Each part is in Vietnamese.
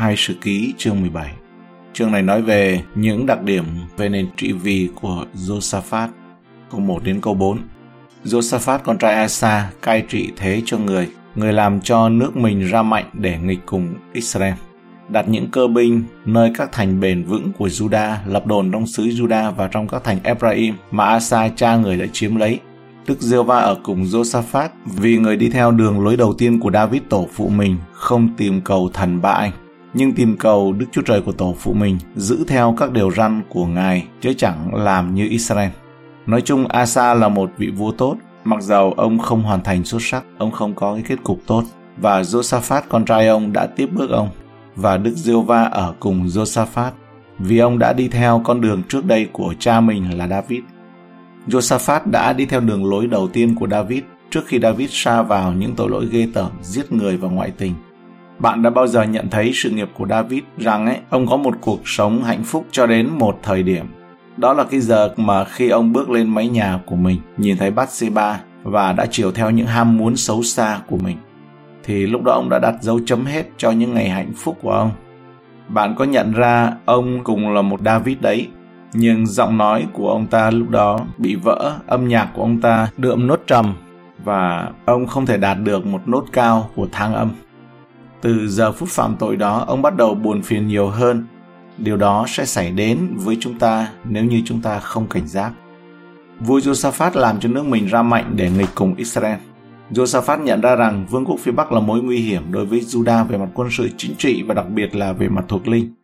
hai sử ký chương 17. Chương này nói về những đặc điểm về nền trị vì của Josaphat, câu 1 đến câu 4. Josaphat con trai Asa cai trị thế cho người, người làm cho nước mình ra mạnh để nghịch cùng Israel. Đặt những cơ binh nơi các thành bền vững của Juda, lập đồn trong xứ Juda và trong các thành Ephraim mà Asa cha người đã chiếm lấy. Đức giê va ở cùng Josaphat vì người đi theo đường lối đầu tiên của David tổ phụ mình không tìm cầu thần ba anh nhưng tìm cầu Đức Chúa Trời của tổ phụ mình giữ theo các điều răn của Ngài chứ chẳng làm như Israel. Nói chung Asa là một vị vua tốt, mặc dầu ông không hoàn thành xuất sắc, ông không có cái kết cục tốt và Josaphat con trai ông đã tiếp bước ông và Đức Diêu Va ở cùng Josaphat vì ông đã đi theo con đường trước đây của cha mình là David. Josaphat đã đi theo đường lối đầu tiên của David trước khi David sa vào những tội lỗi ghê tởm giết người và ngoại tình. Bạn đã bao giờ nhận thấy sự nghiệp của David rằng ấy, ông có một cuộc sống hạnh phúc cho đến một thời điểm. Đó là cái giờ mà khi ông bước lên mái nhà của mình, nhìn thấy Bathsheba và đã chiều theo những ham muốn xấu xa của mình. Thì lúc đó ông đã đặt dấu chấm hết cho những ngày hạnh phúc của ông. Bạn có nhận ra ông cùng là một David đấy, nhưng giọng nói của ông ta lúc đó bị vỡ, âm nhạc của ông ta đượm nốt trầm và ông không thể đạt được một nốt cao của thang âm. Từ giờ phút phạm tội đó, ông bắt đầu buồn phiền nhiều hơn. Điều đó sẽ xảy đến với chúng ta nếu như chúng ta không cảnh giác. Vua Josaphat làm cho nước mình ra mạnh để nghịch cùng Israel. Josaphat nhận ra rằng vương quốc phía Bắc là mối nguy hiểm đối với Judah về mặt quân sự chính trị và đặc biệt là về mặt thuộc linh.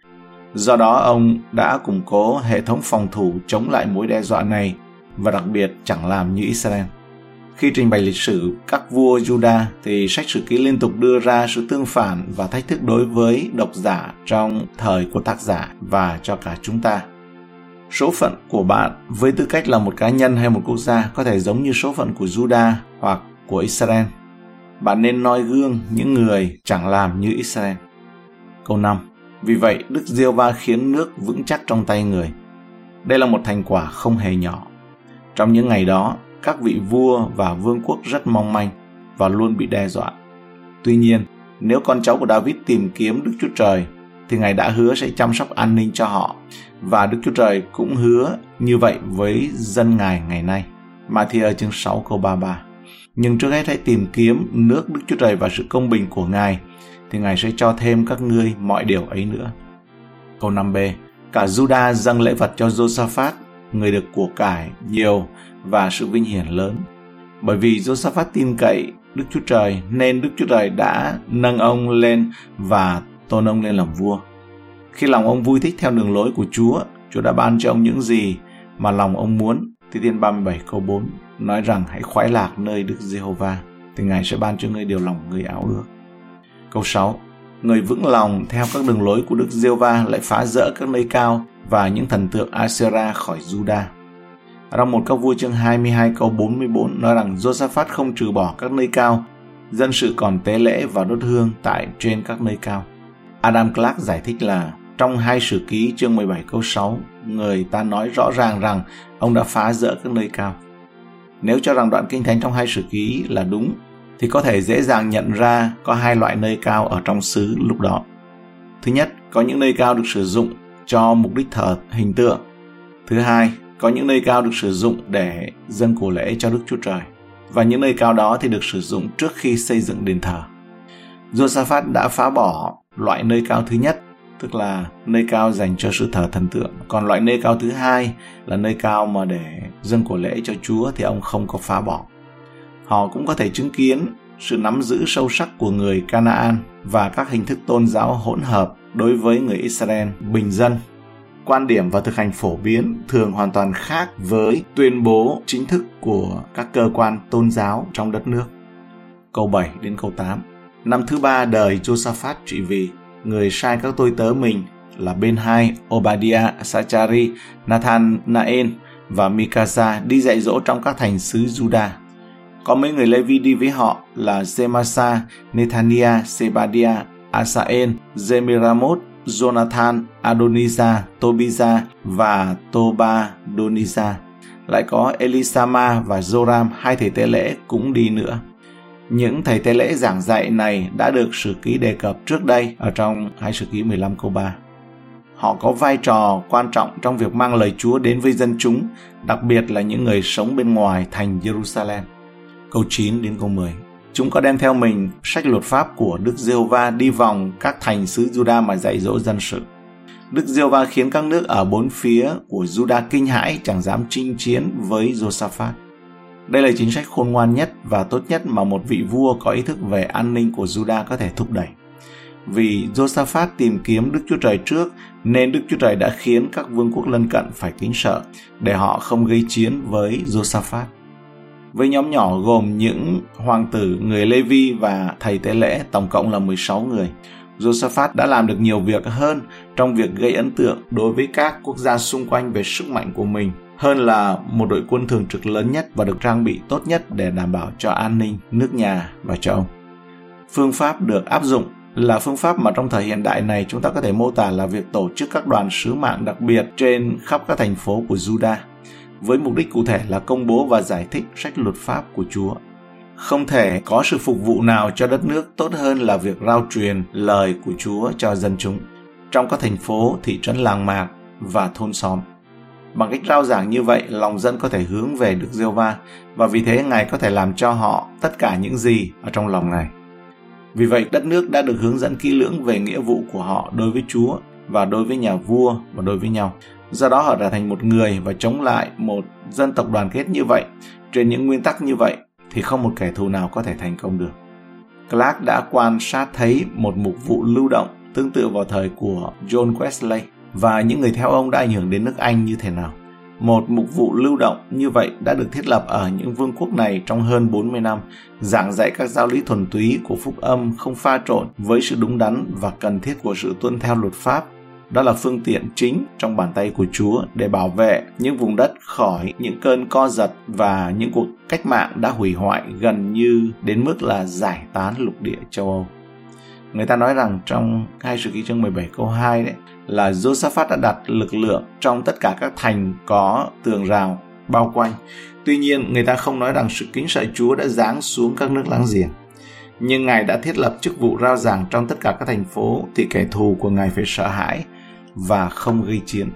Do đó ông đã củng cố hệ thống phòng thủ chống lại mối đe dọa này và đặc biệt chẳng làm như Israel. Khi trình bày lịch sử các vua Juda thì sách sử ký liên tục đưa ra sự tương phản và thách thức đối với độc giả trong thời của tác giả và cho cả chúng ta. Số phận của bạn với tư cách là một cá nhân hay một quốc gia có thể giống như số phận của Juda hoặc của Israel. Bạn nên noi gương những người chẳng làm như Israel. Câu 5. Vì vậy, Đức Diêu Va khiến nước vững chắc trong tay người. Đây là một thành quả không hề nhỏ. Trong những ngày đó, các vị vua và vương quốc rất mong manh và luôn bị đe dọa. Tuy nhiên, nếu con cháu của David tìm kiếm Đức Chúa Trời, thì Ngài đã hứa sẽ chăm sóc an ninh cho họ và Đức Chúa Trời cũng hứa như vậy với dân Ngài ngày nay. Matthew chương 6 câu 33 Nhưng trước hết hãy tìm kiếm nước Đức Chúa Trời và sự công bình của Ngài, thì Ngài sẽ cho thêm các ngươi mọi điều ấy nữa. Câu 5b Cả Judah dâng lễ vật cho Josaphat, người được của cải nhiều và sự vinh hiển lớn. Bởi vì Josaphat tin cậy Đức Chúa Trời nên Đức Chúa Trời đã nâng ông lên và tôn ông lên làm vua. Khi lòng ông vui thích theo đường lối của Chúa, Chúa đã ban cho ông những gì mà lòng ông muốn. Thi Thiên 37 câu 4 nói rằng hãy khoái lạc nơi Đức Giê-hô-va thì Ngài sẽ ban cho ngươi điều lòng ngươi áo ước. Câu 6 Người vững lòng theo các đường lối của Đức Giê-va lại phá rỡ các nơi cao và những thần tượng Asera khỏi Judah. Trong một các vua chương 22 câu 44 nói rằng Josaphat không trừ bỏ các nơi cao, dân sự còn tế lễ và đốt hương tại trên các nơi cao. Adam Clark giải thích là trong hai sử ký chương 17 câu 6, người ta nói rõ ràng rằng ông đã phá rỡ các nơi cao. Nếu cho rằng đoạn kinh thánh trong hai sử ký là đúng, thì có thể dễ dàng nhận ra có hai loại nơi cao ở trong xứ lúc đó. Thứ nhất, có những nơi cao được sử dụng cho mục đích thờ hình tượng. Thứ hai, có những nơi cao được sử dụng để dâng cổ lễ cho Đức Chúa Trời và những nơi cao đó thì được sử dụng trước khi xây dựng đền thờ. Josaphat đã phá bỏ loại nơi cao thứ nhất, tức là nơi cao dành cho sự thờ thần tượng. Còn loại nơi cao thứ hai là nơi cao mà để dâng cổ lễ cho Chúa thì ông không có phá bỏ. Họ cũng có thể chứng kiến sự nắm giữ sâu sắc của người Canaan và các hình thức tôn giáo hỗn hợp đối với người Israel bình dân quan điểm và thực hành phổ biến thường hoàn toàn khác với tuyên bố chính thức của các cơ quan tôn giáo trong đất nước. Câu 7 đến câu 8 Năm thứ ba đời Josaphat trị vì, người sai các tôi tớ mình là bên hai Obadiah, Sachari, Nathan, Naen và Mikasa đi dạy dỗ trong các thành xứ Judah. Có mấy người Levi đi với họ là Zemasa, Nethania, Sebadia, Asael, Zemiramot, Jonathan, Adonisa, Tobiza và Tobadonisa. Lại có Elisama và Joram, hai thầy tế lễ cũng đi nữa. Những thầy tế lễ giảng dạy này đã được sử ký đề cập trước đây ở trong hai sử ký 15 câu 3. Họ có vai trò quan trọng trong việc mang lời Chúa đến với dân chúng, đặc biệt là những người sống bên ngoài thành Jerusalem. Câu 9 đến câu 10 Chúng có đem theo mình sách luật pháp của Đức giê va đi vòng các thành xứ Juda mà dạy dỗ dân sự. Đức giê va khiến các nước ở bốn phía của Juda kinh hãi chẳng dám chinh chiến với Josaphat. Đây là chính sách khôn ngoan nhất và tốt nhất mà một vị vua có ý thức về an ninh của Juda có thể thúc đẩy. Vì Josaphat tìm kiếm Đức Chúa Trời trước, nên Đức Chúa Trời đã khiến các vương quốc lân cận phải kính sợ để họ không gây chiến với Josaphat. Với nhóm nhỏ gồm những hoàng tử, người Lê Vi và thầy tế lễ tổng cộng là 16 người, Josaphat đã làm được nhiều việc hơn trong việc gây ấn tượng đối với các quốc gia xung quanh về sức mạnh của mình hơn là một đội quân thường trực lớn nhất và được trang bị tốt nhất để đảm bảo cho an ninh nước nhà và cho ông. Phương pháp được áp dụng là phương pháp mà trong thời hiện đại này chúng ta có thể mô tả là việc tổ chức các đoàn sứ mạng đặc biệt trên khắp các thành phố của Juda với mục đích cụ thể là công bố và giải thích sách luật pháp của Chúa. Không thể có sự phục vụ nào cho đất nước tốt hơn là việc rao truyền lời của Chúa cho dân chúng trong các thành phố, thị trấn làng mạc và thôn xóm. Bằng cách rao giảng như vậy, lòng dân có thể hướng về Đức Diêu va và vì thế Ngài có thể làm cho họ tất cả những gì ở trong lòng Ngài. Vì vậy, đất nước đã được hướng dẫn kỹ lưỡng về nghĩa vụ của họ đối với Chúa và đối với nhà vua và đối với nhau. Do đó họ trở thành một người và chống lại một dân tộc đoàn kết như vậy, trên những nguyên tắc như vậy thì không một kẻ thù nào có thể thành công được. Clark đã quan sát thấy một mục vụ lưu động tương tự vào thời của John Wesley và những người theo ông đã ảnh hưởng đến nước Anh như thế nào. Một mục vụ lưu động như vậy đã được thiết lập ở những vương quốc này trong hơn 40 năm, giảng dạy các giáo lý thuần túy của phúc âm không pha trộn với sự đúng đắn và cần thiết của sự tuân theo luật pháp. Đó là phương tiện chính trong bàn tay của Chúa để bảo vệ những vùng đất khỏi những cơn co giật và những cuộc cách mạng đã hủy hoại gần như đến mức là giải tán lục địa châu Âu. Người ta nói rằng trong hai sự ký chương 17 câu 2 đấy là Josaphat đã đặt lực lượng trong tất cả các thành có tường rào bao quanh. Tuy nhiên, người ta không nói rằng sự kính sợ Chúa đã giáng xuống các nước láng giềng. Nhưng Ngài đã thiết lập chức vụ rao giảng trong tất cả các thành phố thì kẻ thù của Ngài phải sợ hãi và không gây chiến.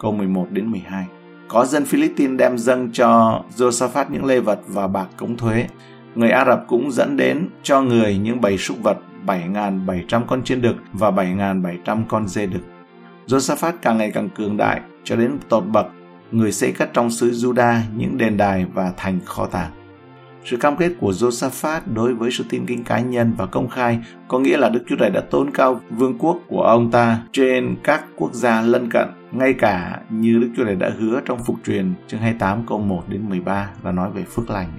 Câu 11 đến 12 Có dân Philippines đem dâng cho Josaphat những lê vật và bạc cống thuế. Người Ả Rập cũng dẫn đến cho người những bầy súc vật 7.700 con chiên đực và 7.700 con dê đực. Josaphat càng ngày càng cường đại cho đến tột bậc, người xây cất trong xứ Juda những đền đài và thành kho tàng. Sự cam kết của Josaphat đối với sự tin kính cá nhân và công khai có nghĩa là Đức Chúa Trời đã tôn cao vương quốc của ông ta trên các quốc gia lân cận, ngay cả như Đức Chúa Trời đã hứa trong phục truyền chương 28 câu 1 đến 13 là nói về phước lành.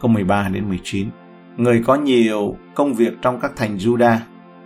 Câu 13 đến 19 người có nhiều công việc trong các thành Juda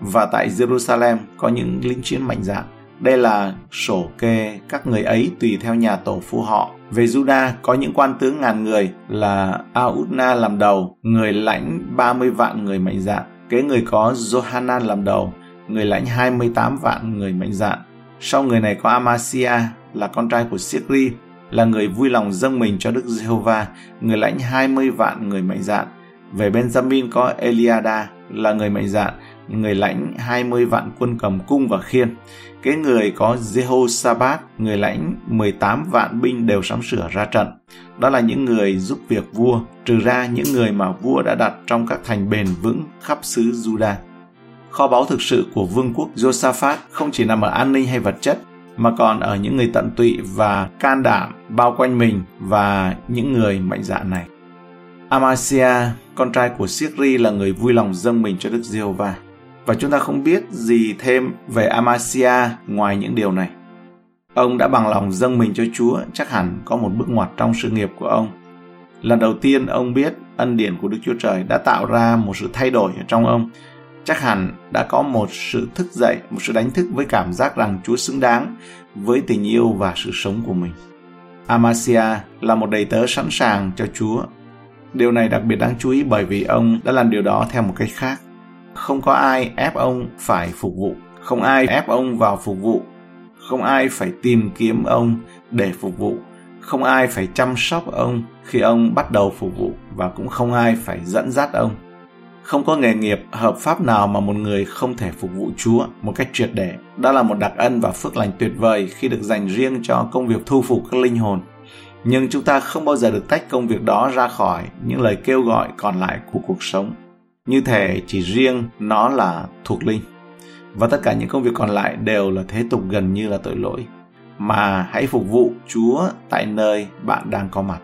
và tại Jerusalem có những lính chiến mạnh dạn. Đây là sổ kê các người ấy tùy theo nhà tổ phu họ. Về Juda có những quan tướng ngàn người là Audna làm đầu, người lãnh 30 vạn người mạnh dạn. Kế người có Johanan làm đầu, người lãnh 28 vạn người mạnh dạn. Sau người này có Amasia là con trai của Sikri, là người vui lòng dâng mình cho Đức Giê-hô-va, người lãnh 20 vạn người mạnh dạn. Về Benjamin có Eliada là người mạnh dạn, người lãnh 20 vạn quân cầm cung và khiên. Kế người có Jehoshaphat, người lãnh 18 vạn binh đều sắm sửa ra trận. Đó là những người giúp việc vua, trừ ra những người mà vua đã đặt trong các thành bền vững khắp xứ Juda. Kho báu thực sự của vương quốc Josaphat không chỉ nằm ở an ninh hay vật chất, mà còn ở những người tận tụy và can đảm bao quanh mình và những người mạnh dạn này. Amasia, con trai của Siegri là người vui lòng dâng mình cho Đức Giê-hô-va. Và chúng ta không biết gì thêm về Amasia ngoài những điều này. Ông đã bằng lòng dâng mình cho Chúa, chắc hẳn có một bước ngoặt trong sự nghiệp của ông. Lần đầu tiên ông biết ân điển của Đức Chúa Trời đã tạo ra một sự thay đổi ở trong ông. Chắc hẳn đã có một sự thức dậy, một sự đánh thức với cảm giác rằng Chúa xứng đáng với tình yêu và sự sống của mình. Amasia là một đầy tớ sẵn sàng cho Chúa Điều này đặc biệt đáng chú ý bởi vì ông đã làm điều đó theo một cách khác. Không có ai ép ông phải phục vụ, không ai ép ông vào phục vụ, không ai phải tìm kiếm ông để phục vụ, không ai phải chăm sóc ông khi ông bắt đầu phục vụ và cũng không ai phải dẫn dắt ông không có nghề nghiệp hợp pháp nào mà một người không thể phục vụ Chúa một cách triệt để. Đó là một đặc ân và phước lành tuyệt vời khi được dành riêng cho công việc thu phục các linh hồn. Nhưng chúng ta không bao giờ được tách công việc đó ra khỏi những lời kêu gọi còn lại của cuộc sống. Như thể chỉ riêng nó là thuộc linh. Và tất cả những công việc còn lại đều là thế tục gần như là tội lỗi. Mà hãy phục vụ Chúa tại nơi bạn đang có mặt.